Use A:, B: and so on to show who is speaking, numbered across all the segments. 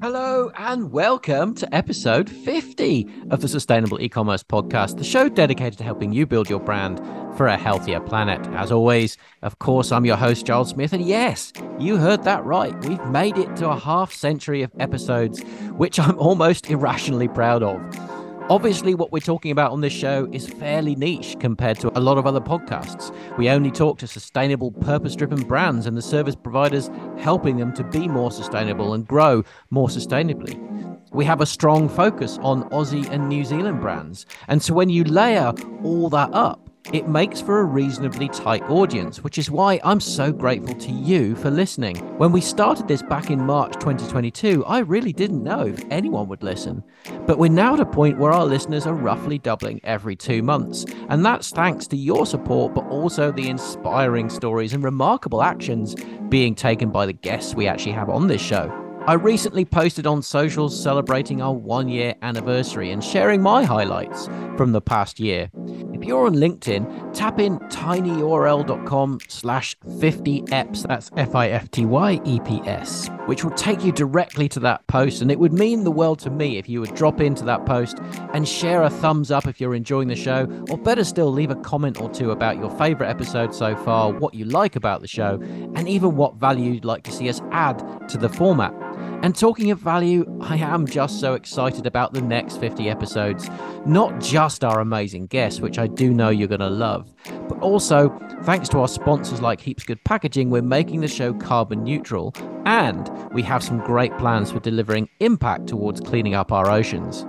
A: Hello and welcome to episode 50 of the Sustainable E-commerce podcast, the show dedicated to helping you build your brand for a healthier planet. As always, of course, I'm your host Giles Smith and yes, you heard that right. We've made it to a half century of episodes, which I'm almost irrationally proud of. Obviously, what we're talking about on this show is fairly niche compared to a lot of other podcasts. We only talk to sustainable, purpose driven brands and the service providers helping them to be more sustainable and grow more sustainably. We have a strong focus on Aussie and New Zealand brands. And so when you layer all that up, it makes for a reasonably tight audience, which is why I'm so grateful to you for listening. When we started this back in March 2022, I really didn't know if anyone would listen. But we're now at a point where our listeners are roughly doubling every two months. And that's thanks to your support, but also the inspiring stories and remarkable actions being taken by the guests we actually have on this show. I recently posted on socials celebrating our one year anniversary and sharing my highlights from the past year. If you're on LinkedIn, tap in tinyurl.com slash 50eps, that's F-I-F-T-Y-E-P-S, which will take you directly to that post. And it would mean the world to me if you would drop into that post and share a thumbs up if you're enjoying the show, or better still, leave a comment or two about your favorite episode so far, what you like about the show, and even what value you'd like to see us add to the format. And talking of value, I am just so excited about the next 50 episodes. Not just our amazing guests, which I do know you're going to love, but also thanks to our sponsors like Heaps Good Packaging, we're making the show carbon neutral, and we have some great plans for delivering impact towards cleaning up our oceans.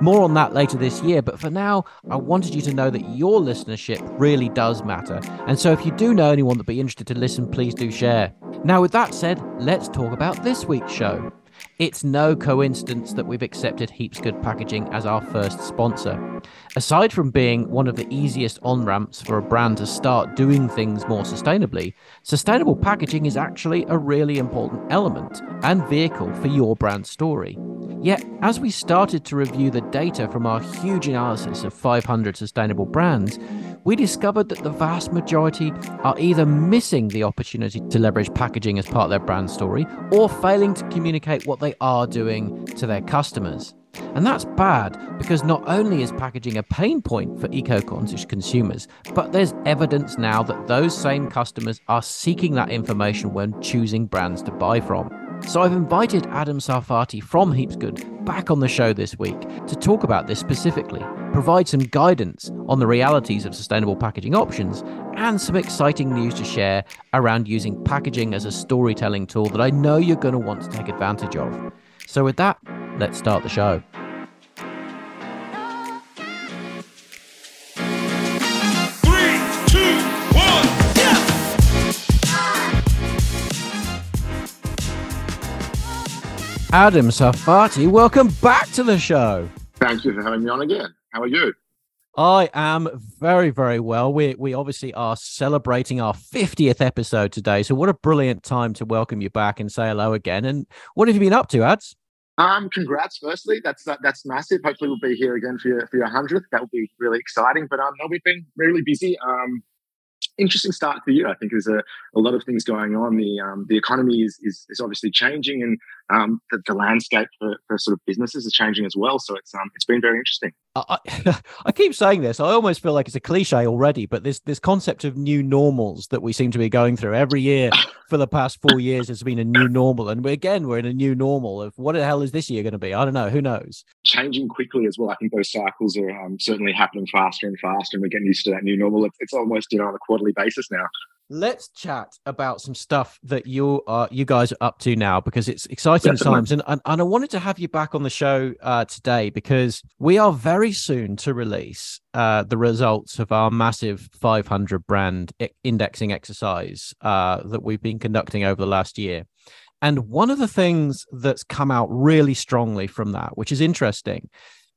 A: More on that later this year, but for now, I wanted you to know that your listenership really does matter. And so if you do know anyone that'd be interested to listen, please do share. Now, with that said, let's talk about this week's show. It's no coincidence that we've accepted Heaps Good Packaging as our first sponsor. Aside from being one of the easiest on ramps for a brand to start doing things more sustainably, sustainable packaging is actually a really important element and vehicle for your brand story. Yet, as we started to review the data from our huge analysis of 500 sustainable brands, we discovered that the vast majority are either missing the opportunity to leverage packaging as part of their brand story or failing to communicate what they are doing to their customers. And that's bad because not only is packaging a pain point for eco conscious consumers, but there's evidence now that those same customers are seeking that information when choosing brands to buy from. So I've invited Adam Sarfati from Heaps Good back on the show this week to talk about this specifically, provide some guidance on the realities of sustainable packaging options, and some exciting news to share around using packaging as a storytelling tool that I know you're going to want to take advantage of. So with that, let's start the show. Adam Sarfati, welcome back to the show.
B: Thank you for having me on again. How are you?
A: I am very, very well. We we obviously are celebrating our 50th episode today. So what a brilliant time to welcome you back and say hello again. And what have you been up to, Ads?
B: Um, congrats. Firstly, that's that, that's massive. Hopefully, we'll be here again for your for your hundredth. That will be really exciting. But um, no, we've been really busy. Um, interesting start to the year. I think there's a, a lot of things going on. The um, the economy is, is is obviously changing, and um, the, the landscape for, for sort of businesses is changing as well. So it's um, it's been very interesting.
A: I, I, I keep saying this. I almost feel like it's a cliche already, but this this concept of new normals that we seem to be going through every year for the past four years has been a new normal, and we, again we're in a new normal of what the hell is this year going to be? I don't know. Who knows?
B: Changing quickly as well. I think those cycles are um, certainly happening faster and faster, and we're getting used to that new normal. It's, it's almost you know on a quarterly basis now.
A: Let's chat about some stuff that you are you guys are up to now because it's exciting
B: Definitely.
A: times and, and and I wanted to have you back on the show uh, today because we are very soon to release uh, the results of our massive 500 brand indexing exercise uh, that we've been conducting over the last year. And one of the things that's come out really strongly from that, which is interesting,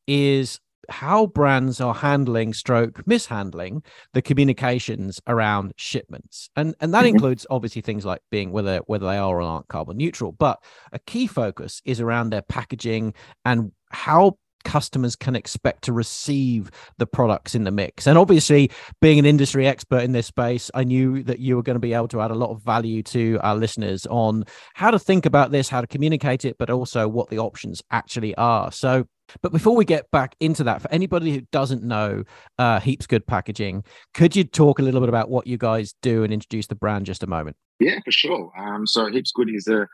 A: is how brands are handling stroke mishandling the communications around shipments and and that
B: Mhm.
A: includes obviously things like being whether whether they are or aren't carbon neutral but a key focus is around their packaging and how customers can expect to receive the products in the mix. And obviously, being an industry expert in this space, I knew that you were going to be able to add a lot of value to our listeners on how to think about this, how to communicate it, but also what the options actually are. So, but before we get back into that, for anybody who doesn't know uh, Heaps Good Packaging, could you talk a little bit about what you guys do and introduce the brand just a moment?
B: Yeah, for sure. Um, so Heaps Good is a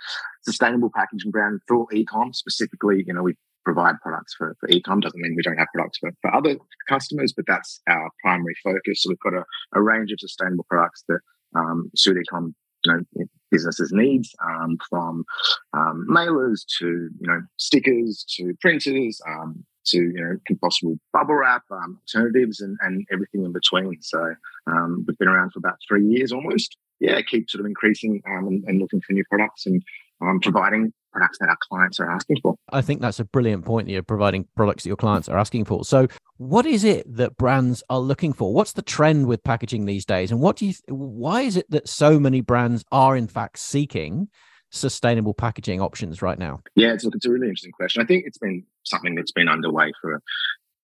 B: sustainable packaging brand for e-com. Specifically, you know, we provide products for, for e-com. Doesn't mean we don't have products for, for other customers, but that's our primary focus. So we've got a, a range of sustainable products that um, suit e-com you know, businesses needs, um, from um, mailers to you know stickers to printers um, to you know compostable bubble wrap um, alternatives and, and everything in between. So um, we've been around for about three years almost. Yeah, keep sort of increasing um, and, and, looking for new products and providing products that our clients are asking for.
A: I think that's a brilliant point. that You're providing products that your clients are asking for. So, what is it that brands are looking for? What's the trend with packaging these days? And what do you? Why is it that so many brands are in fact seeking sustainable packaging options right now?
B: Yeah, it's, it's a really interesting question. I think it's been something that's been underway for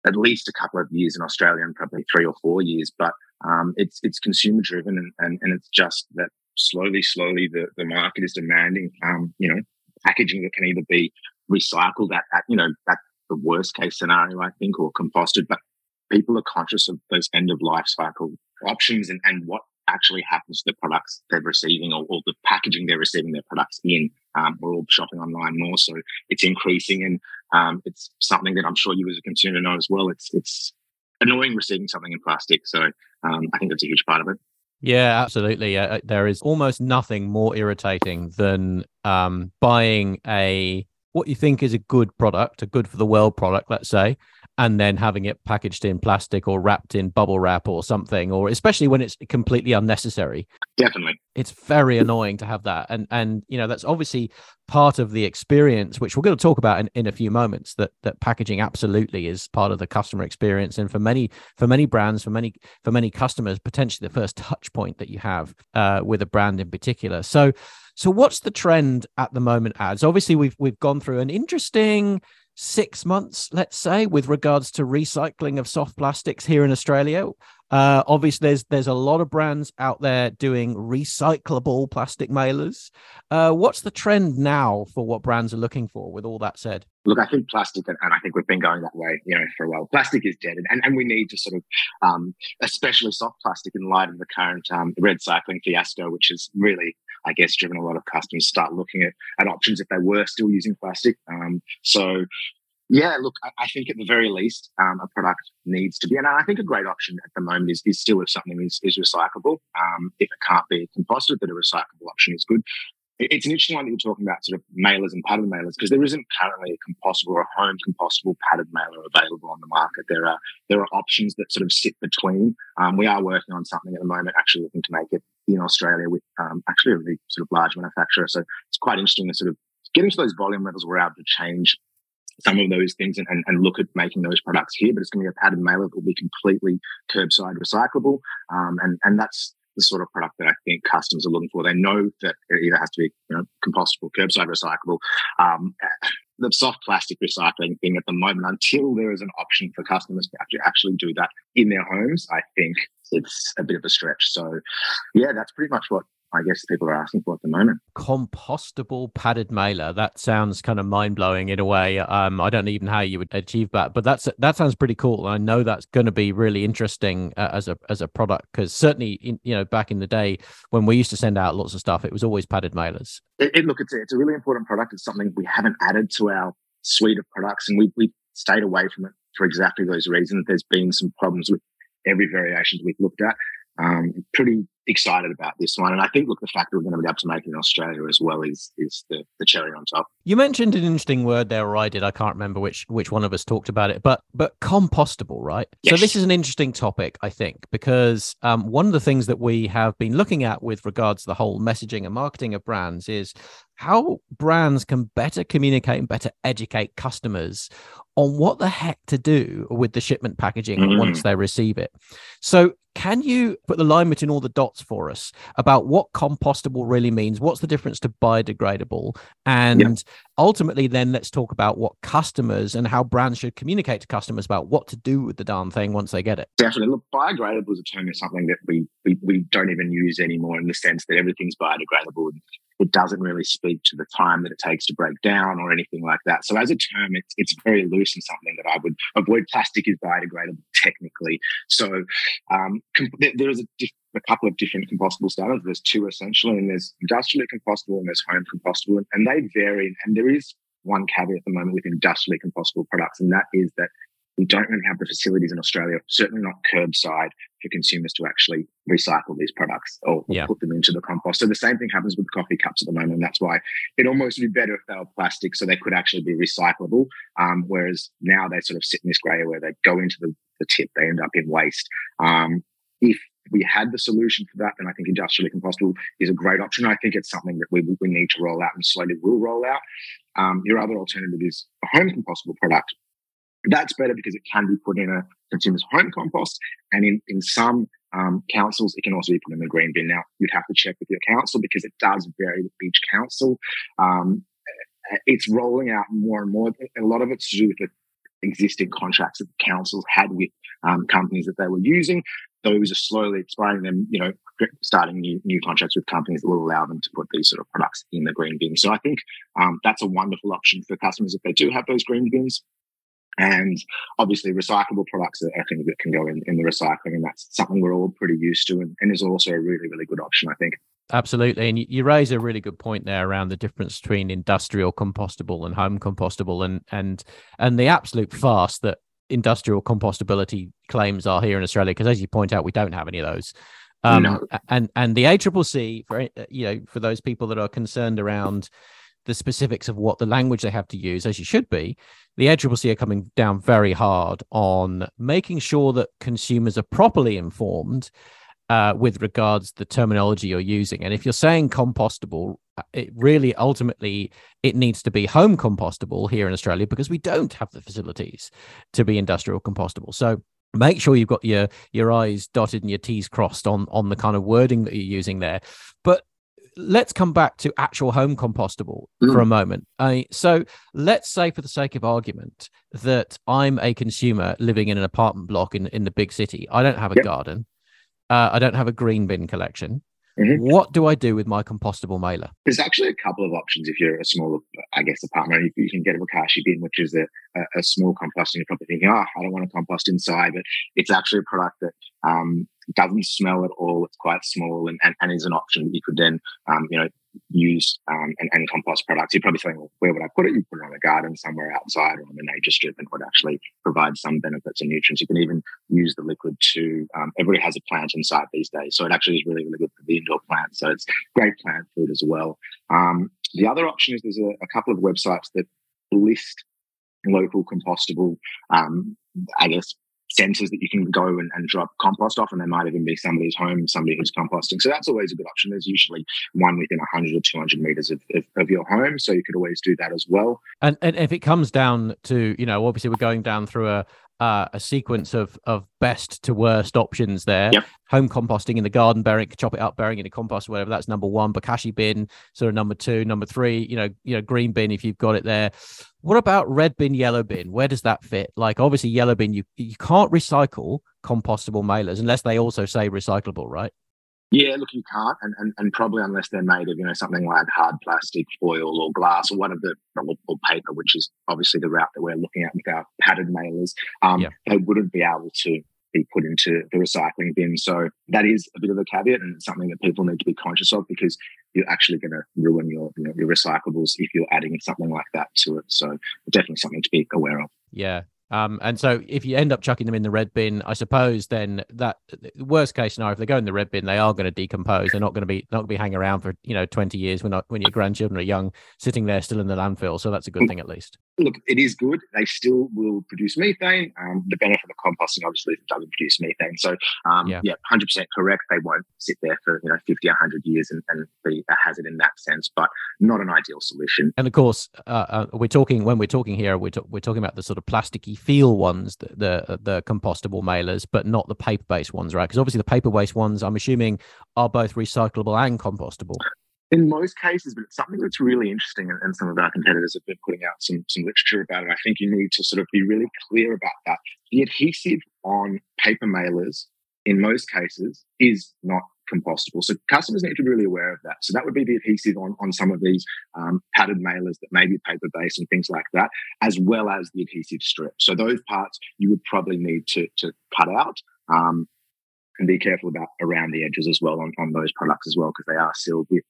B: at least a couple of years in Australia and probably three or four years, but um, it's it's consumer driven and, and, and it's just that slowly, slowly the, the market is demanding, um, you know, packaging that can either be recycled at, at, you know, at the worst case scenario, I think, or composted. But people are conscious of those end of life cycle options and, and what actually happens to the products they're receiving or, or the packaging they're receiving their products in. Um, we're all shopping online more, so it's increasing, and um, it's something that I'm sure you as a consumer know as well. It's it's annoying receiving something in plastic, so um, I think that's a huge part of it.
A: Yeah, absolutely. Uh, there is almost nothing more irritating than um, buying a what you think is a good product, a good for the world product, let's say, and then having it packaged in plastic or wrapped in bubble wrap or something or especially when it's completely unnecessary.
B: Definitely.
A: It's very annoying to have that. And and you know that's obviously part of the experience which we're going to talk about in, in a few moments that that packaging absolutely is part of the customer experience. And for many for many brands for many for many customers potentially the first touch point that you have uh, with a brand in particular. So so what's the trend at the moment Ads? Obviously we've we've gone through an interesting six months, let's say, with regards to recycling of soft plastics here in Australia. Uh, obviously, there's there's a lot of brands out there doing recyclable plastic mailers. Uh, what's the trend now for what brands are looking for? With all that said,
B: look, I think plastic, and, I think we've been going that way, you know, for a while. Plastic is dead, and, and we need to sort of, um, especially soft plastic, in light of the current um, red cycling fiasco, which has really, I guess, driven a lot of customers start looking at, at options if they were still using plastic. Um, so yeah, look, I, I, think at the very least, um, a product needs to be, and I think a great option at the moment is, is still if something is, is recyclable. Um, if it can't be composted, that a recyclable option is good. It, it's an interesting one that you're talking about, sort of mailers and padded mailers, because there isn't currently a compostable or a home compostable padded mailer available on the market. There are there are options that sort of sit between. Um, we are working on something at the moment, actually looking to make it in Australia with um, actually a really sort of large manufacturer. So it's quite interesting to sort of getting to those volume levels. We're able to change some of those things and, and, and, look at making those products here, but it's going to be a padded mailer that will be completely curbside recyclable. Um, and, and that's the sort of product that I think customers are looking for. They know that it either has to be, you know, compostable, curbside recyclable. Um, the soft plastic recycling thing at the moment, until there is an option for customers to actually do that in their homes, I think it's a bit of a stretch. So yeah, that's pretty much what I guess people are asking for at the moment.
A: Compostable padded mailer. That sounds kind of mind blowing in a way. Um, I don't even know even how you would achieve that, but that's that sounds pretty cool. I know that's going to be really interesting uh, as a as a product because certainly, in, you know, back in the day when we used to send out lots of stuff, it was always padded mailers.
B: It, it, look, it's a, it's a really important product. It's something we haven't added to our suite of products, and we we stayed away from it for exactly those reasons. There's been some problems with every variation we've looked at. Um, pretty excited about this one. And I think, look, the fact that we're going to be able to make it in Australia as well is is the, the cherry on top.
A: You mentioned an interesting word there, or I did. I can't remember which which one of us talked about it, but but compostable, right? Yes. So this is an interesting topic, I think, because um, one of the things that we have been looking at with regards to the whole messaging and marketing of brands is how brands can better communicate and better educate customers on what the heck to do with the shipment packaging mm. once they receive it. So Can you put the line between all the dots for us about what compostable really means? What's the difference to biodegradable? And yeah. ultimately, then let's talk about what customers and how brands should communicate to customers about what to do with the darn thing once they get it.
B: Definitely. Look, biodegradable is a term is something that we, we, we don't even use anymore in the sense that everything's biodegradable it doesn't really speak to the time that it takes to break down or anything like that. So as a term, it's it's very loose and something that I would avoid. Plastic is biodegradable technically. So um, there is a, diff- a, couple of different compostable standards. There's two essentially, and there's industrially compostable and there's home compostable, and, and they vary. And there is one caveat at the moment with industrially compostable products, and that is that we don't really have the facilities in Australia, certainly not curbside, for consumers to actually recycle these products or, yeah. put them into the compost. So the same thing happens with coffee cups at the moment. That's why it almost would be better if they were plastic so they could actually be recyclable. Um, whereas now they sort of sit in this grey area where they go into the, the tip, they end up in waste. Um, if we had the solution for that, then I think industrially compostable is a great option. I think it's something that we, we need to roll out and slowly will roll out. Um, your other alternative is a home compostable product, that's better because it can be put in a consumer's home compost. And in, in some um, councils, it can also be put in the green bin. Now, you'd have to check with your council because it does vary with each council. Um, it's rolling out more and more. A lot of it's to do with the existing contracts that the councils had with um, companies that they were using. Those are slowly expiring. Them, you know, starting new new contracts with companies that will allow them to put these sort of products in the green bin. So I think um, that's a wonderful option for customers if they do have those green bins. And obviously, recyclable products are things that can go in, in the recycling, and that's something we're all pretty used to, and, and is also a really, really good option, I think.
A: Absolutely, and you raise a really good point there around the difference between industrial compostable and home compostable, and and and the absolute fast that industrial compostability claims are here in Australia. Because as you point out, we don't have any of those. Um, no. and and the ACCC for you know for those people that are concerned around the specifics of what the language they have to use, as you should be, the ACCC are coming down very hard on making sure that consumers are properly informed uh, with regards to the terminology you're using. And if you're saying compostable, uh, it really ultimately it needs to be home compostable here in Australia because we don't have the facilities to be industrial compostable. So make sure you've got your your i's dotted and your t's crossed on on the kind of wording that you're using there but let's come back to actual home compostable mm. for a moment. Uh, so let's say, for the sake of argument, that I'm a consumer living in an apartment block in, in the big city. I don't have a yep. garden. Uh, I don't have a green bin collection. Mm-hmm. What do I do with my compostable mailer?
B: There's actually a couple of options if you're a smaller, I guess, apartment. You, can get a Bokashi bin, which is a, a, a small composting. You're probably thinking, oh, I don't want to compost inside, but it's actually a product that um, doesn't smell at all. It's quite small and, and, and is an option that you could then, um, you know, use um, and, compost products. You're probably saying, well, where would I put it? You put it on a garden somewhere outside or on a nature strip and it would actually provide some benefits and nutrients. You can even use the liquid to, um, everybody has a plant inside these days. So it actually is really, really good for the indoor plants. So it's great plant food as well. Um, the other option is there's a, a couple of websites that list local compostable, um, I guess, centers that you can go and, and, drop compost off, and there might even be somebody's home, somebody who's composting. So that's always a good option. There's usually one within 100 or 200 meters of, of, of, your home, so you could always do that as well.
A: And, and if it comes down to, you know, obviously we're going down through a, uh, a sequence of of best to worst options there.
B: Yep.
A: Home composting in the garden, burying, chop it up, burying in a compost, or whatever. That's number one. Bokashi bin, sort of number two, number three. You know, you know, green bin if you've got it there. What about red bin, yellow bin? Where does that fit? Like, obviously, yellow bin, you you can't recycle compostable mailers unless they also say recyclable, right?
B: Yeah, look, you can't, and, and, and probably unless they're made of you know something like hard plastic, foil, or glass, or one of the or, paper, which is obviously the route that we're looking at with our padded mailers. Um, yeah. They wouldn't be able to be put into the recycling bin. So that is a bit of a caveat, and something that people need to be conscious of because you're actually going to ruin your you know, your recyclables if you're adding something like that to it. So definitely something to be aware of.
A: Yeah, um, and so if you end up chucking them in the red bin, I suppose then that worst case scenario, if they go in the red bin, they are going to decompose. They're not going to be not going to be hanging around for you know twenty years when when your grandchildren are young, sitting there still in the landfill. So that's a good thing at least.
B: Look, it is good. They still will produce methane. Um, the benefit of composting, obviously, is it doesn't produce methane. So, um,
A: Yeah.
B: yeah. 100% correct. They won't sit there for, you know, 50, 100 years and, and be a hazard in that sense, but not an ideal solution.
A: And of course, uh, uh, we're talking when we're talking here, we're, ta- we're talking about the sort of plasticky feel ones, the the, the compostable mailers, but not the paper based ones, right? Because obviously the paper based ones, I'm assuming, are both recyclable and compostable.
B: In most cases, but it's something that's really interesting, and, some of our competitors have been putting out some, some literature about it. I think you need to sort of be really clear about that. The adhesive on paper mailers, in most cases, is not compostable. So customers need to be really aware of that. So that would be the adhesive on, on some of these um, padded mailers that may be paper based and things like that, as well as the adhesive strip. So those parts you would probably need to, to cut out. Um, and be careful about around the edges as well on, on those products as well, because they are sealed with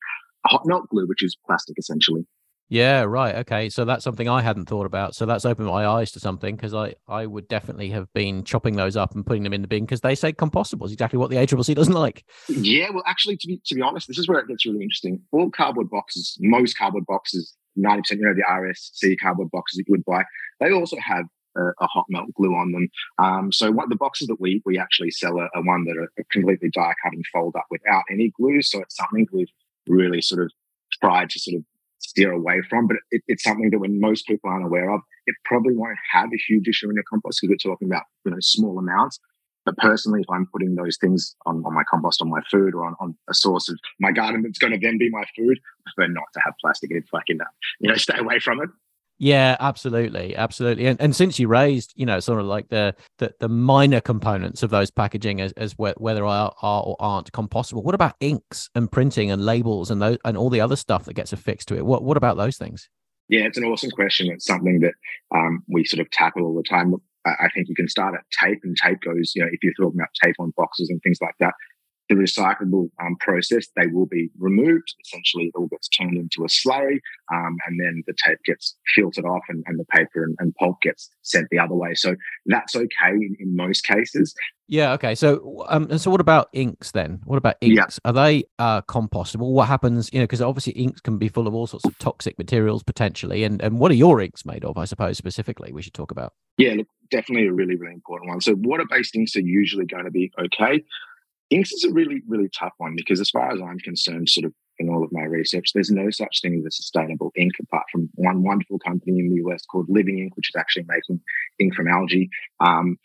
B: hot melt glue, which is plastic essentially.
A: Yeah, right. Okay, so that's something I hadn't thought about. So that's opened my eyes to something because I I would definitely have been chopping those up and putting them in the bin because they say compostable is exactly what the ACCC doesn't like.
B: Yeah, well, actually, to be to be honest, this is where it gets really interesting. All cardboard boxes, most cardboard boxes, ninety percent, you know, the RSC cardboard boxes that you would buy, they also have a, a hot melt glue on them. Um, so what the boxes that we we actually sell are, are one that are completely die cut and fold up without any glue. So it's something we've really sort of tried to sort of steer away from, but it, it's something that when most people aren't aware of, it probably won't have a huge issue in your compost because we're talking about you know small amounts. But personally, if I'm putting those things on, on my compost, on my food, or on, on a source of my garden that's going to then be my food, I prefer not to have plastic in can, uh, you know, stay away from it.
A: Yeah, absolutely, absolutely. And and since you raised, you know, sort of like the the, the minor components of those packaging as, as whe- whether are, are or aren't compostable. What about inks and printing and labels and those and all the other stuff that gets affixed to it? What what about those things?
B: Yeah, it's an awesome question. It's something that um, we sort of tackle all the time. I think you can start at tape, and tape goes, you know, if you're talking about tape on boxes and things like that, the recyclable um, process, they will be removed. Essentially, it all gets turned into a slurry, um, and then the tape gets filtered off, and, and the paper and, and pulp gets sent the other way. So that's okay in, in most cases.
A: Yeah. Okay. So, um, and so what about inks then? What about
B: Yeah.
A: inks? Are they uh compostable? What happens? You know, because obviously inks can be full of all sorts of toxic materials potentially. And and what are your inks made of? I suppose specifically we should talk about.
B: Yeah, look, definitely a really, really important one. So water-based inks are usually going to be okay. Inks is a really, really tough one because as far as I'm concerned, sort of in all of my research, there's no such thing as a sustainable ink apart from one wonderful company in the US called Living Ink, which is actually making ink from algae. Um,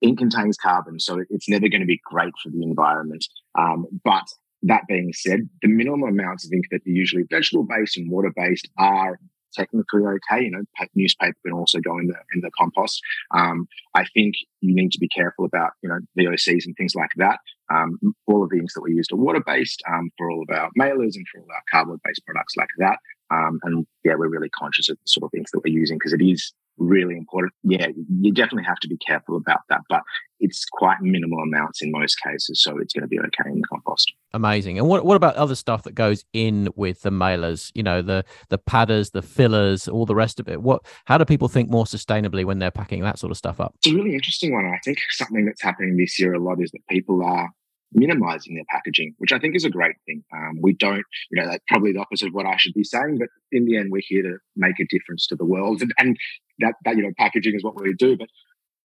B: ink contains carbon, so it's never going to be great for the environment. Um, but that being said, the minimum amounts of ink that are usually vegetable based and water based are technically okay. You know, pa- newspaper can also go in the in the compost. Um, I think you need to be careful about you know VOCs and things like that. Um, all of the inks that we used are water based um, for all of our mailers and for all our cardboard based products like that. Um, and yeah, we're really conscious of the sort of things that we're using because it is really important. Yeah, you definitely have to be careful about that, but it's quite minimal amounts in most cases, so it's going to be okay in the compost.
A: Amazing. And what what about other stuff that goes in with the mailers? You know, the the padders, the fillers, all the rest of it. What? How do people think more sustainably when they're packing that sort of stuff up?
B: It's a really interesting one. I think something that's happening this year a lot is that people are minimizing their packaging, which I think is a great thing. Um, we don't, you know, that's probably the opposite of what I should be saying, but in the end, we're here to make a difference to the world, and, and that, that you know, packaging is what we do. But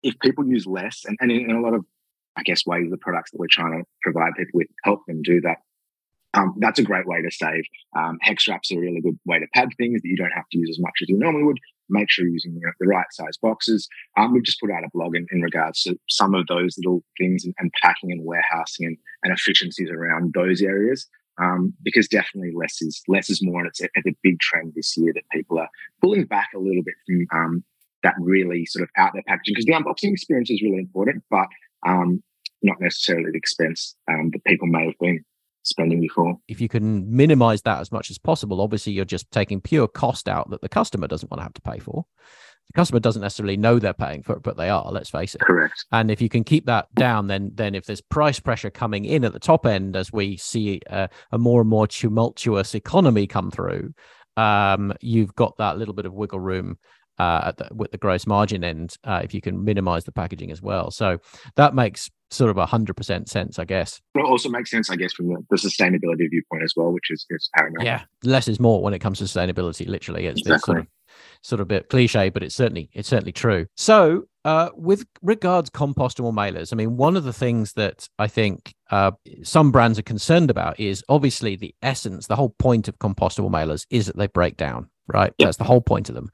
B: if people use less, and, and in, in a lot of, I guess, ways, the products that we're trying to provide people with help them do that. Um, that's a great way to save. Um, hex wraps are a really good way to pad things that you don't have to use as much as you normally would. Make sure you're using you know, the right size boxes. Um, we've just put out a blog in, in regards to some of those little things and, and packing and warehousing and, and efficiencies around those areas. Um, because definitely less is less is more, and it's a, it's a big trend this year that people are pulling back a little bit from um, that really sort of out there packaging because the unboxing experience is really important, but um, not necessarily at the expense that people may have been spending before.
A: If you can minimize that as much as possible, obviously you're just taking pure cost out that the customer doesn't want to have to pay for. The customer doesn't necessarily know they're paying for it, but they are. Let's face it.
B: Correct.
A: And if you can keep that down, then then if there's price pressure coming in at the top end, as we see uh, a more and more tumultuous economy come through, um, you've got that little bit of wiggle room uh, at the, with the gross margin end uh, if you can minimize the packaging as well. So that makes sort of a hundred percent sense, I guess.
B: It also makes sense, I guess, from the, the sustainability viewpoint as well, which is, is paramount.
A: Yeah, less is more when it comes to sustainability. Literally, it's, it's sort of sort of a bit cliche, but it's certainly it's certainly true. So, uh, with regards compostable mailers, I mean, one of the things that I think uh, some brands are concerned about is obviously the essence, the whole point of compostable mailers is that they break down right? Yep. That's the whole point of them.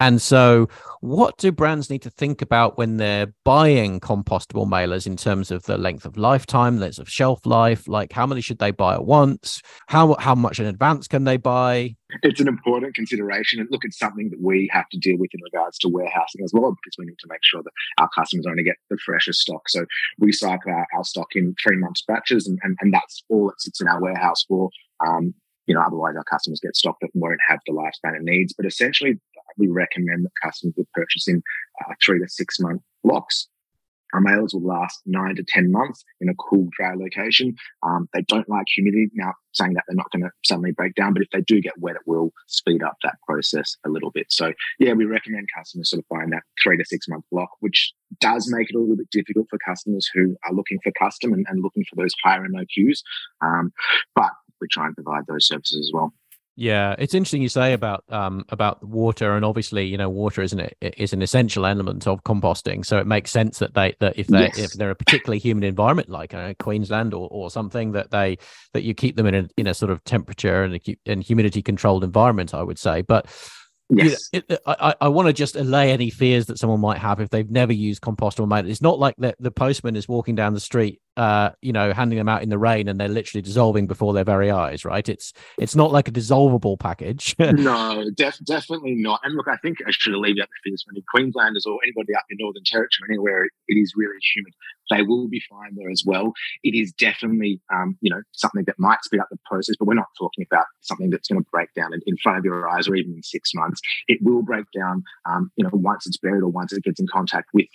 A: And so, what do brands need to think about when they're buying compostable mailers in terms of the length of lifetime, length of shelf life? Like, how many should they buy at once? How how much in advance can they buy?
B: It's an important consideration, and look, it's something that we have to deal with in regards to warehousing as well, because we need to make sure that our customers only get the freshest stock. So we cycle our, our stock in three months batches, and, and, and that's all that sits in our warehouse for. Um, you know, otherwise our customers get stock that won't have the lifespan it needs. But essentially, we recommend that customers will purchase in uh, three to six month blocks. Our mailers will last nine to 10 months in a cool, dry location. Um, they don't like humidity. Now, saying that they're not going to suddenly break down, but if they do get wet, it will speed up that process a little bit. So, yeah, we recommend customers sort of buying that three to six month block, which does make it a little bit difficult for customers who are looking for custom and, and looking for those higher MOQs. Um, but we try and provide those services as well.
A: Yeah, it's interesting you say about um, about water, and obviously, you know, water is an is an essential element of composting. So it makes sense that they that if they yes. if they're a particularly humid environment like uh, Queensland or, or something, that they that you keep them in a in a sort of temperature and a, and humidity controlled environment. I would say, but
B: Yes.
A: You know, it, I, I want to just allay any fears that someone might have if they've never used compost or made it. It's not like the, the postman is walking down the street, uh, you know, handing them out in the rain and they're literally dissolving before their very eyes, right? It's it's not like a dissolvable package.
B: no, def- definitely not. And look, I think I should alleviate the fears when Queenslanders or anybody up in Northern Territory, anywhere it is really humid they will be fine there as well. It is definitely, um, you know, something that might speed up the process, but we're not talking about something that's going to break down in, in, front of your eyes or even in six months. It will break down, um, you know, once it's buried or once it gets in contact with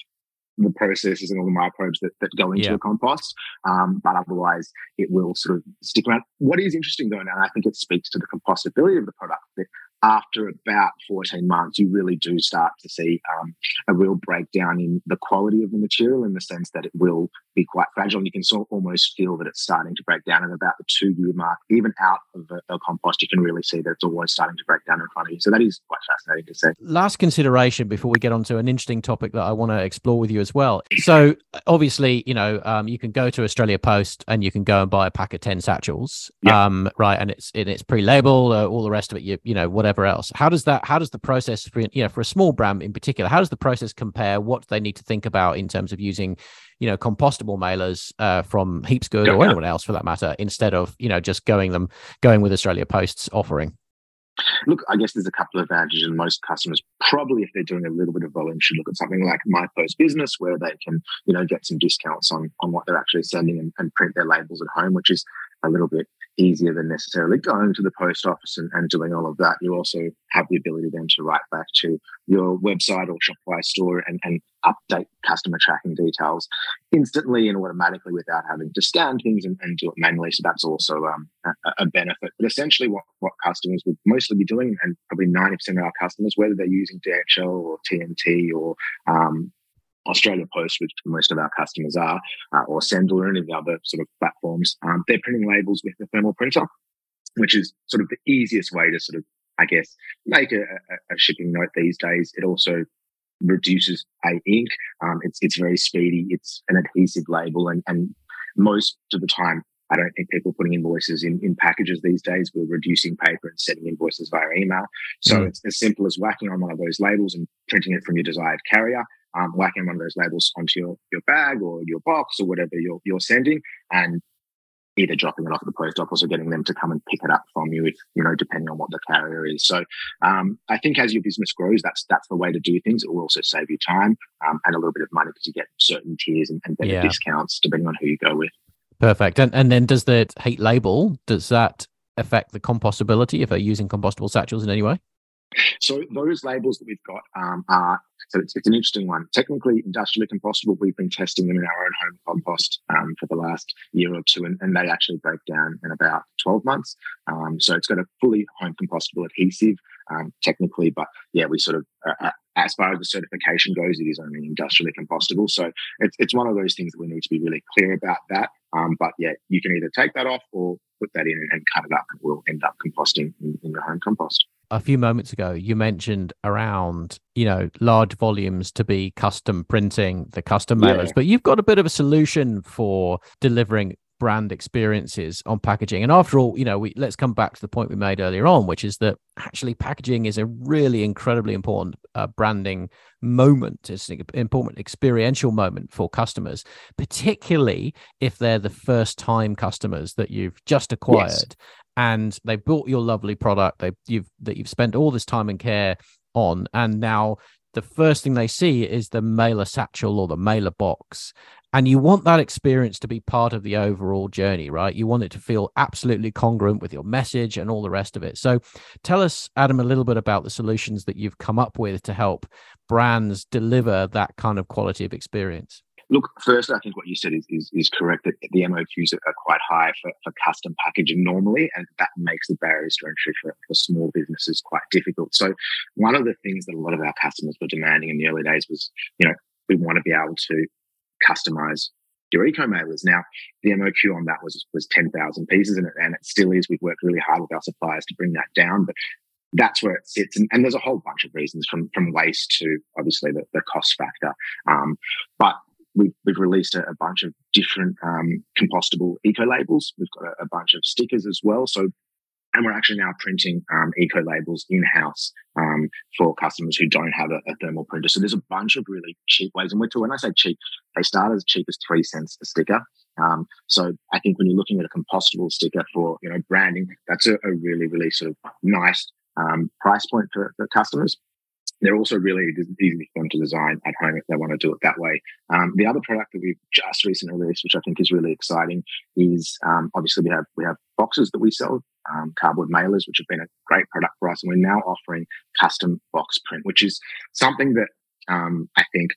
B: the processes and all the microbes that, that go into yeah. the compost. Um, but otherwise, it will sort of stick around. What is interesting though, and I think it speaks to the compostability of the product, that after about 14 months, you really do start to see um, a real breakdown in the quality of the material in the sense that it will be quite fragile. And you can sort of almost feel that it's starting to break down at about the two year mark. Even out of a, the, compost, you can really see that it's always starting to break down in front of you. So that is quite fascinating to see.
A: Last consideration before we get on to an interesting topic that I want to explore with you as well. So obviously, you know, um, you can go to Australia Post and you can go and buy a pack of 10 satchels, yep. um, right? And it's, it's pre-labeled, uh, all the rest of it, you, you know, whatever whatever else. How does that? How does the process for you know for a small brand in particular? How does the process compare? What do they need to think about in terms of using you know compostable mailers uh, from Heaps Good or anyone else for that matter instead of you know just going them going with Australia Post's offering?
B: Look, I guess there's a couple of advantages, and most customers probably, if they're doing a little bit of volume, should look at something like My Post Business, where they can, you know, get some discounts on on what they're actually sending and, and print their labels at home, which is a little bit easier than necessarily going to the post office and, and doing all of that. You also have the ability then to write back to your website or Shopify store and, and update customer tracking details instantly and automatically without having to scan things and, and do it manually. So that's also um, a, a, benefit. But essentially, what, what customers would mostly be doing, and probably 90% of our customers, whether they're using DHL or TNT or um, Australia Post, which most of our customers are, uh, or Sendle or any of the other sort of platforms, um, they're printing labels with a thermal printer, which is sort of the easiest way to sort of, I guess, make a, a, a shipping note these days. It also reduces a ink. Um, it's it's very speedy. It's an adhesive label, and and most of the time, I don't think people putting invoices in, in packages these days. We're reducing paper and sending invoices via email. So mm. it's as simple as whacking on one of those labels and printing it from your desired carrier um, whacking one of those labels onto your, your bag or your box or whatever you're, you're sending and either dropping it off at the post office or getting them to come and pick it up from you if, you know, depending on what the carrier is. So um, I think as your business grows, that's that's the way to do things. It will also save you time um, and a little bit of money because you get certain tiers and, and better yeah. discounts depending on who you go with.
A: Perfect. And and then does the heat label, does that affect the compostability if they're using compostable satchels in any way?
B: So those labels that we've got um, are so it's, it's, an interesting one. Technically, industrially compostable. We've been testing them in our own home compost um, for the last year or two, and, and, they actually break down in about 12 months. Um, so it's got a fully home compostable adhesive, um, technically, but yeah, we sort of uh, uh, as far as the certification goes, it is only industrially compostable. So it's, it's one of those things that we need to be really clear about that. Um, but yeah, you can either take that off or put that in and, and cut it up, and we'll end up composting in, in your home compost.
A: A few moments ago, you mentioned around, you know, large volumes to be custom printing the custom mailers,
B: Yeah.
A: but you've got a bit of a solution for delivering brand experiences on packaging. And after all, you know, we let's come back to the point we made earlier on, which is that actually packaging is a really incredibly important uh, branding moment. It's an important experiential moment for customers, particularly if they're the first time customers that you've just acquired and they bought your lovely product they you've that you've spent all this time and care on. And now the first thing they see is the mailer satchel or the mailer box. And you want that experience to be part of the overall journey right? You want it to feel absolutely congruent with your message and all the rest of it. So tell us adam a little bit about the solutions that you've come up with to help brands deliver that kind of quality of experience
B: Look, first, I think what you said is, is, is correct that the MOQs are quite high for, for custom packaging normally, and that makes the barriers to entry for, for small businesses quite difficult. So, one of the things that a lot of our customers were demanding in the early days was, you know, we want to be able to customize your eco mailers. Now, the MOQ on that was was ten thousand pieces, and it, and it still is. We've worked really hard with our suppliers to bring that down, but that's where it sits. And, and there's a whole bunch of reasons from from waste to obviously the, the cost factor. Um, but we've, we've released a, a bunch of different um, compostable eco labels. We've got a, a bunch of stickers as well. So and we're actually now printing um, eco labels in house um, for customers who don't have a, a, thermal printer. So there's a bunch of really cheap ways. And we're when I say cheap, they start as cheap as three cents a sticker. Um, so I think when you're looking at a compostable sticker for you know branding, that's a, a really really sort of nice um, price point for, for customers they're also really easy for them to design at home if they want to do it that way. Um, the other product that we've just recently released, which I think is really exciting, is um, obviously we have we have boxes that we sell, um, cardboard mailers, which have been a great product for us, and we're now offering custom box print, which is something that um, I think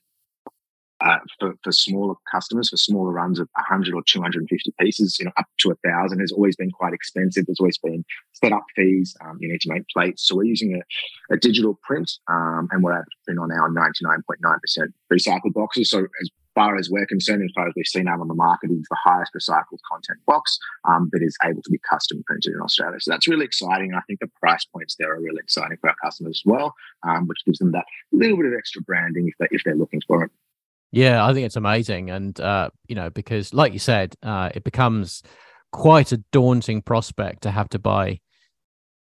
B: uh, for, for smaller customers, for smaller runs of 100 or 250 pieces, you know, up to a thousand has always been quite expensive. There's always been setup fees. Um, you need to make plates. So we're using a, a digital print um, and we're able to print on our 99.9% recycled boxes. So as far as we're concerned, as far as we've seen out on the market, it's the highest recycled content box um, that is able to be custom printed in Australia. So that's really exciting. I think the price points there are really exciting for our customers as well, um, which gives them that little bit of extra branding if, they, if they're looking for it.
A: Yeah, I think it's amazing. And, uh, you know, because like you said, uh, it becomes quite a daunting prospect to have to buy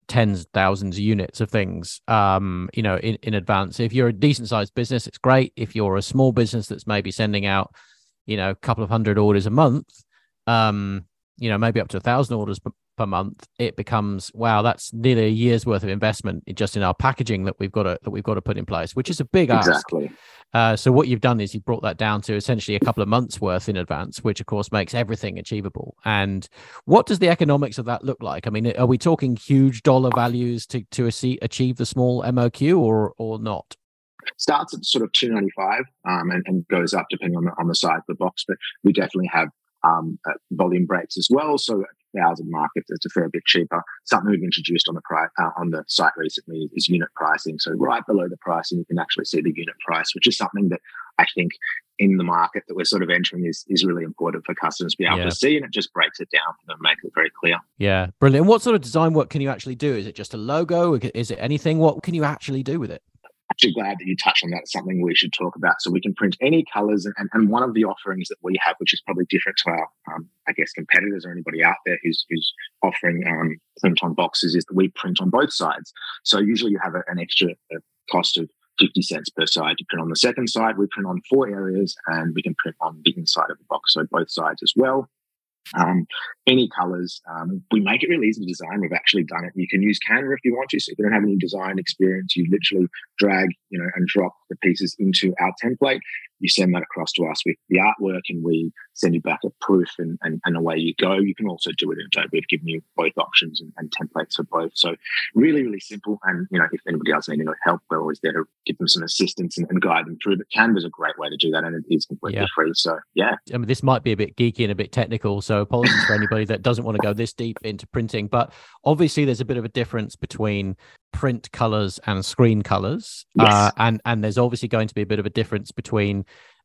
A: tens thousands of units of things um you know in, in advance if you're a decent sized business it's great if you're a small business that's maybe sending out you know a couple of hundred orders a month um you know maybe up to a thousand orders per, month it becomes wow that's nearly a year's worth of investment just in our packaging that we've got to that we've got to put in place which is a big
B: exactly.
A: ask uh, so what you've done is you've brought that down to essentially a couple of months worth in advance, which of course makes everything achievable. And what does the economics of that look like? I mean, are we talking huge dollar values to to achieve the small MOQ or or not?
B: Starts at sort of two ninety five um, and, and goes up depending on the on the size of the box, but we definitely have um, uh, volume breaks as well. So thousand market, it's a fair bit cheaper. Something we've introduced on the price uh, on the site recently is unit pricing. So right below the pricing, you can actually see the unit price, which is something that I think in the market that we're sort of entering is is really important for customers to be able
A: Yeah.
B: to see, and it just breaks it down for them, make it very clear.
A: Yeah, brilliant. What sort of design work can you actually do? Is it just a logo? Is it anything? What can you actually do with it?
B: Actually glad that you touched on that. It's something we should talk about. So we can print any colors, and, and one of the offerings that we have, which is probably different to our, um, I guess, competitors or anybody out there who's who's offering um, print on boxes, is that we print on both sides. So usually you have a, an extra uh, cost of 50 cents per side to print on the second side. We print on four areas, and we can print on the inside of the box, so both sides as well. Um, any colors. Um, we make it really easy to design. We've actually done it. You can use Canva if you want to. So if you don't have any design experience, you literally drag, you know, and drop the pieces into our template. You send that across to us with the artwork and we send you back a proof and, and, and away you go. You can also do it in Adobe. We've given you both options and, and templates for both. So really, really simple. And, you know, if anybody else needs any help, we're always there to give them some assistance and, and guide them through. But Canva's a great way to do that and it is completely
A: Yeah.
B: free. So yeah,
A: I mean, this might be a bit geeky and a bit technical, so apologies for anybody that doesn't want to go this deep into printing. But obviously, there's a bit of a difference between print colors and screen colors,
B: Yes.
A: uh, and and there's obviously going to be a bit of a difference between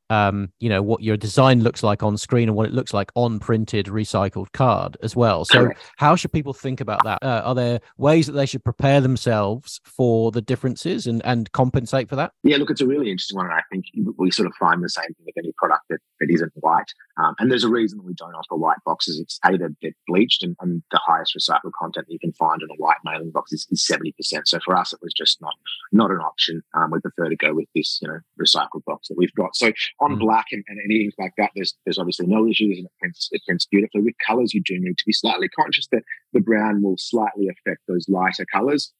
A: um, you know what your design looks like on screen and what it looks like on printed recycled card as well so
B: Correct.
A: how should people think about that uh, are there ways that they should prepare themselves for the differences and and compensate for that
B: Yeah, look, it's a really interesting one. And I think we sort of find the same thing with any product that, that isn't white. Um, and there's a reason we don't offer white boxes. It's A, they're, they're bleached, and, and the highest recycled content that you can find in a white mailing box is, is 70%. So for us, it was just not not an option. Um, we prefer to go with this, you know, recycled box that we've got. So on
A: Mm.
B: black and, and anything like that, there's there's obviously no issues, and it prints, it prints beautifully. With colors, you do need to be slightly conscious that the brown will slightly affect those lighter colors.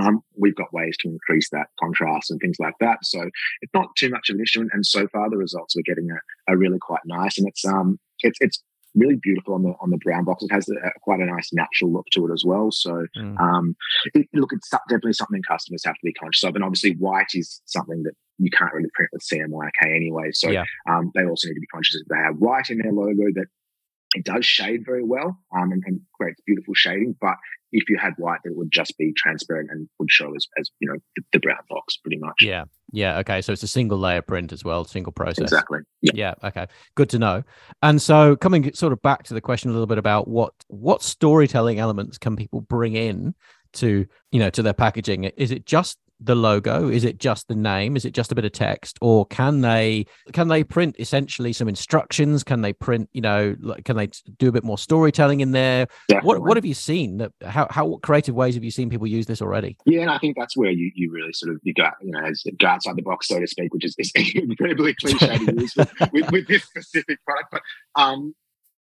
B: Um, we've got ways to increase that contrast and things like that. So it's not too much of an issue. And, and so far, the results we're getting are, are really quite nice. And it's um it's it's really beautiful on the on the brown box. It has a, quite a nice natural look to it as well. So
A: Mm.
B: um, it, look, it's definitely something customers have to be conscious of. And obviously, white is something that you can't really print with CMYK anyway. So
A: Yeah.
B: um, they also need to be conscious if they have white in their logo that it does shade very well um, and, and creates beautiful shading. But if you had white, it would just be transparent and would show as, as you know, the, the brown box pretty much.
A: yeah yeah okay so it's a single layer print as well single process
B: Exactly. Yeah.
A: yeah okay good to know and so coming sort of back to the question a little bit about what what storytelling elements can people bring in to you know to their packaging is it just the logo? Is it just the name? Is it just a bit of text? Or can they can they print essentially some instructions? Can they print you know can they do a bit more storytelling in there? What
B: Definitely.
A: what have you seen that how how what creative ways have you seen people use this already?
B: Yeah, and I think that's where you, you really sort of you go you know as go outside the box so to speak, which is, is incredibly cliche to use with, with, with this specific product. But um,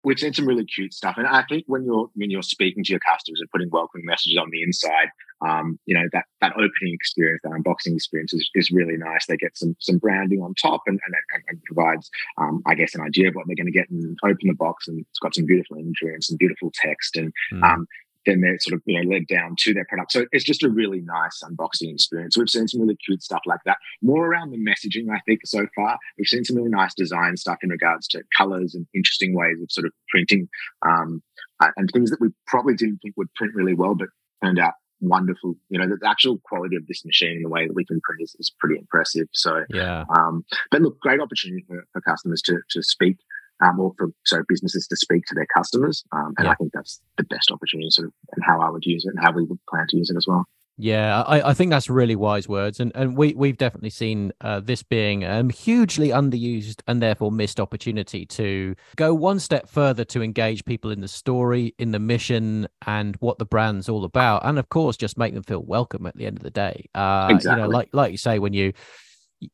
B: we've seen some really cute stuff, and I think when you're when you're speaking to your customers and putting welcoming messages on the inside, um, you know that that opening experience, that unboxing experience is, is really nice. They get some some branding on top and and, and, and provides, um, I guess, an idea of what they're going to get and open the box, and it's got some beautiful imagery and some beautiful text and
A: Mm.
B: um, then they're sort of you know led down to their product. So it's just a really nice unboxing experience. We've seen some really cute stuff like that. More around the messaging, I think, so far. We've seen some really nice design stuff in regards to colors and interesting ways of sort of printing um, uh, and things that we probably didn't think would print really well, but turned out wonderful. You know, the, the actual quality of this machine and the way that we can print is, is pretty impressive. So
A: yeah
B: um, but look, great opportunity for, for customers to, to speak, um, or for so businesses to speak to their customers. Um, and
A: Yeah.
B: I think that's the best opportunity, sort of, and how I would use it and how we would plan to use it as well.
A: Yeah, I, I think that's really wise words, and and we we've definitely seen uh, this being a hugely underused and therefore missed opportunity to go one step further to engage people in the story, in the mission, and what the brand's all about, and of course, just make them feel welcome at the end of the day. Uh, You know,
B: Exactly.
A: like like you say, when you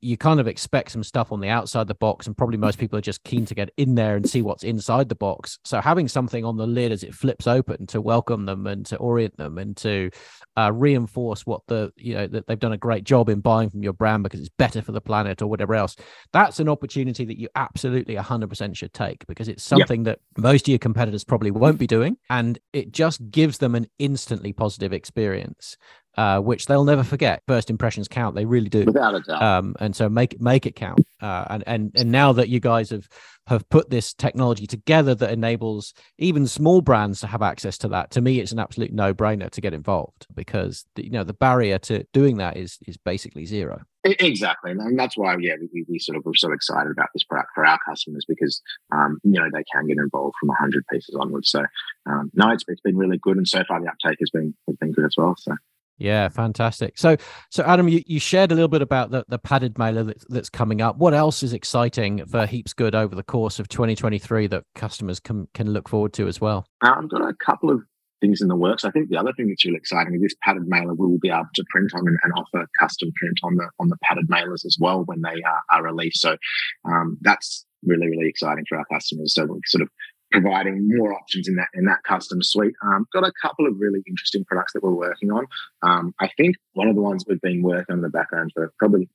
A: you kind of expect some stuff on the outside the box, and probably most people are just keen to get in there and see what's inside the box. So having something on the lid as it flips open to welcome them and to orient them and to uh, reinforce what the you know that they've done a great job in buying from your brand because it's better for the planet or whatever else. That's an opportunity that you absolutely 100% should take because it's
B: Yep.
A: something that most of your competitors probably won't be doing, and it just gives them an instantly positive experience. Uh, which they'll never forget. First impressions count; they really do
B: Without a doubt.
A: um, and so make make it count. Uh, and and and now that you guys have have put this technology together that enables even small brands to have access to that, to me, it's an absolute no brainer to get involved because the, you know the barrier to doing that is is basically zero.
B: Exactly, and- that's why, yeah, we, we sort of were so excited about this product for our customers because, um, you know, they can get involved from 100 pieces onwards. So, um, no, it's, it's been really good, and so far the uptake has been has been good as well. So,
A: Yeah, fantastic. So, so Adam, you, you shared a little bit about the, the padded mailer that, that's coming up. What else is exciting for Heaps Good over the course of 2023 that customers can can look forward to as well?
B: Uh, I've got a couple of things in the works. I think the other thing that's really exciting is this padded mailer we will be able to print on and, and offer custom print on the on the padded mailers as well when they are, are released. So um, that's really really exciting for our customers. So we're sort of providing more options in that in that custom suite. Um, got a couple of really interesting products that we're working on. Um, I think one of the ones we've been working on in the background for probably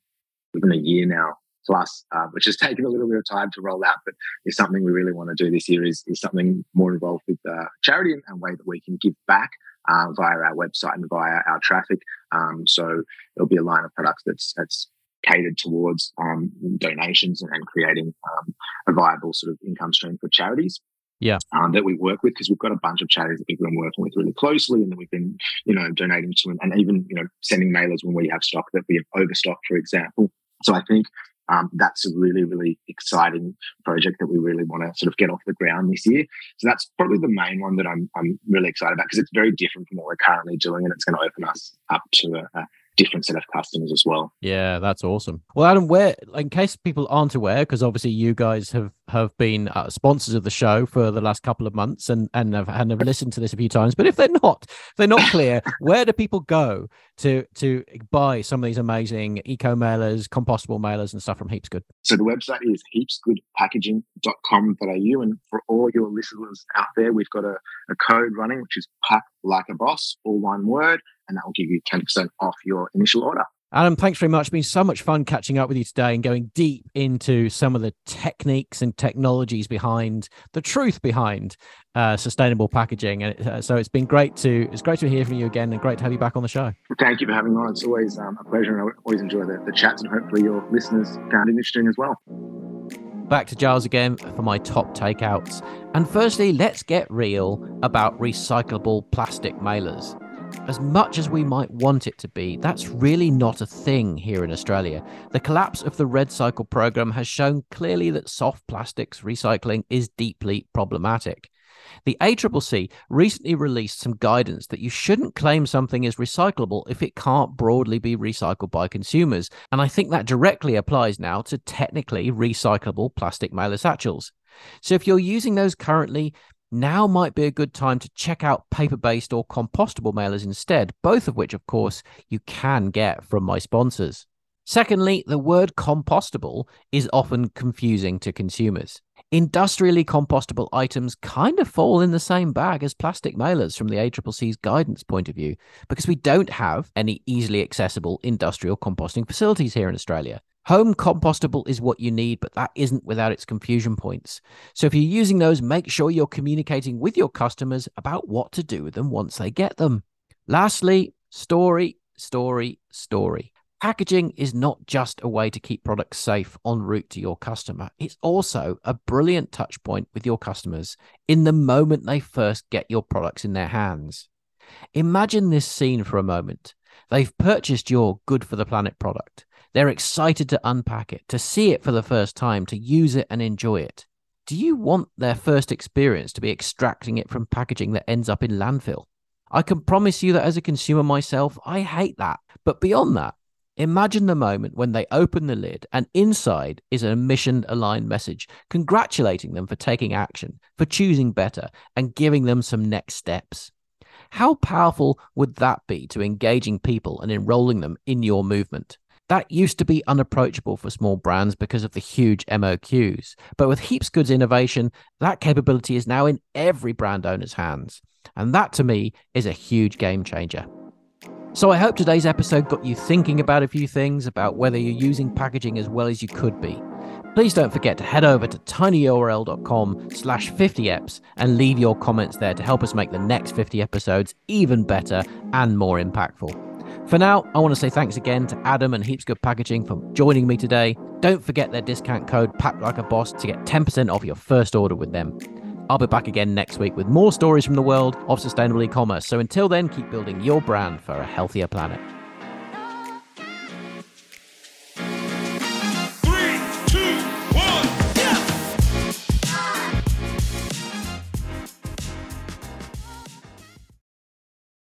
B: even a year now plus, uh, which has taken a little bit of time to roll out, but is something we really want to do this year is, is something more involved with uh, charity and a way that we can give back uh, via our website and via our traffic. Um, so it'll be a line of products that's that's catered towards um, donations and, and creating um, a viable sort of income stream for charities.
A: Yeah.
B: Um, that we work with because we've got a bunch of charities that we've been working with really closely and that we've been, you know, donating to and, and even, you know, sending mailers when we have stock that we have overstocked, for example. So I think um, that's a really, really exciting project that we really want to sort of get off the ground this year. So that's probably the main one that I'm, I'm really excited about because it's very different from what we're currently doing and it's going to open us up to a, a different set of customers as well.
A: Yeah, that's awesome. Well, Adam, where in case people aren't aware, because obviously you guys have have been uh, sponsors of the show for the last couple of months and and have, and have listened to this a few times. But if they're not, if they're not clear, where do people go to to buy some of these amazing eco mailers, compostable mailers, and stuff from Heaps Good?
B: So the website is heapsgoodpackaging.com.au, and for all your listeners out there, we've got a, a code running which is pack like a boss, all one word, and that will give you ten percent off your initial order.
A: Adam, thanks very much. It's been so much fun catching up with you today and going deep into some of the techniques and technologies behind the truth behind uh, sustainable packaging. And uh, so it's been great to it's great to hear from you again and great to have you back on the show.
B: Thank you for having me on. It's always um, a pleasure, and I always enjoy the, the chats. And hopefully, your listeners found it interesting as well.
A: Back to Giles again for my top takeouts. And firstly, let's get real about recyclable plastic mailers as much as we might want it to be, that's really not a thing here in Australia. The collapse of the REDcycle program has shown clearly that soft plastics recycling is deeply problematic. The ACCC recently released some guidance that you shouldn't claim something is recyclable if it can't broadly be recycled by consumers, and I think that directly applies now to technically recyclable plastic mailer satchels. So if you're using those currently, now might be a good time to check out paper based or compostable mailers instead, both of which, of course, you can get from my sponsors. Secondly, the word compostable is often confusing to consumers. Industrially compostable items kind of fall in the same bag as plastic mailers from the ACCC's guidance point of view because we don't have any easily accessible industrial composting facilities here in Australia. Home compostable is what you need, but that isn't without its confusion points. So if you're using those, make sure you're communicating with your customers about what to do with them once they get them. Lastly, story, story, story. Packaging is not just a way to keep products safe en route to your customer. It's also a brilliant touch point with your customers in the moment they first get your products in their hands. Imagine this scene for a moment. They've purchased your good for the planet product. They're excited to unpack it, to see it for the first time, to use it and enjoy it. Do you want their first experience to be extracting it from packaging that ends up in landfill? I can promise you that as a consumer myself, I hate that. But beyond that, imagine the moment when they open the lid and inside is a mission aligned message congratulating them for taking action, for choosing better, and giving them some next steps. How powerful would that be to engaging people and enrolling them in your movement? That used to be unapproachable for small brands because of the huge MOQs. But with Heaps Goods innovation, that capability is now in every brand owner's hands. And that to me is a huge game changer. So I hope today's episode got you thinking about a few things about whether you're using packaging as well as you could be. Please don't forget to head over to tinyurl.com slash 50eps and leave your comments there to help us make the next 50 episodes even better and more impactful. For now, I want to say thanks again to Adam and Heaps Good Packaging for joining me today. Don't forget their discount code Pack Like a Boss to get 10% off your first order with them. I'll be back again next week with more stories from the world of sustainable e commerce. So until then, keep building your brand for a healthier planet.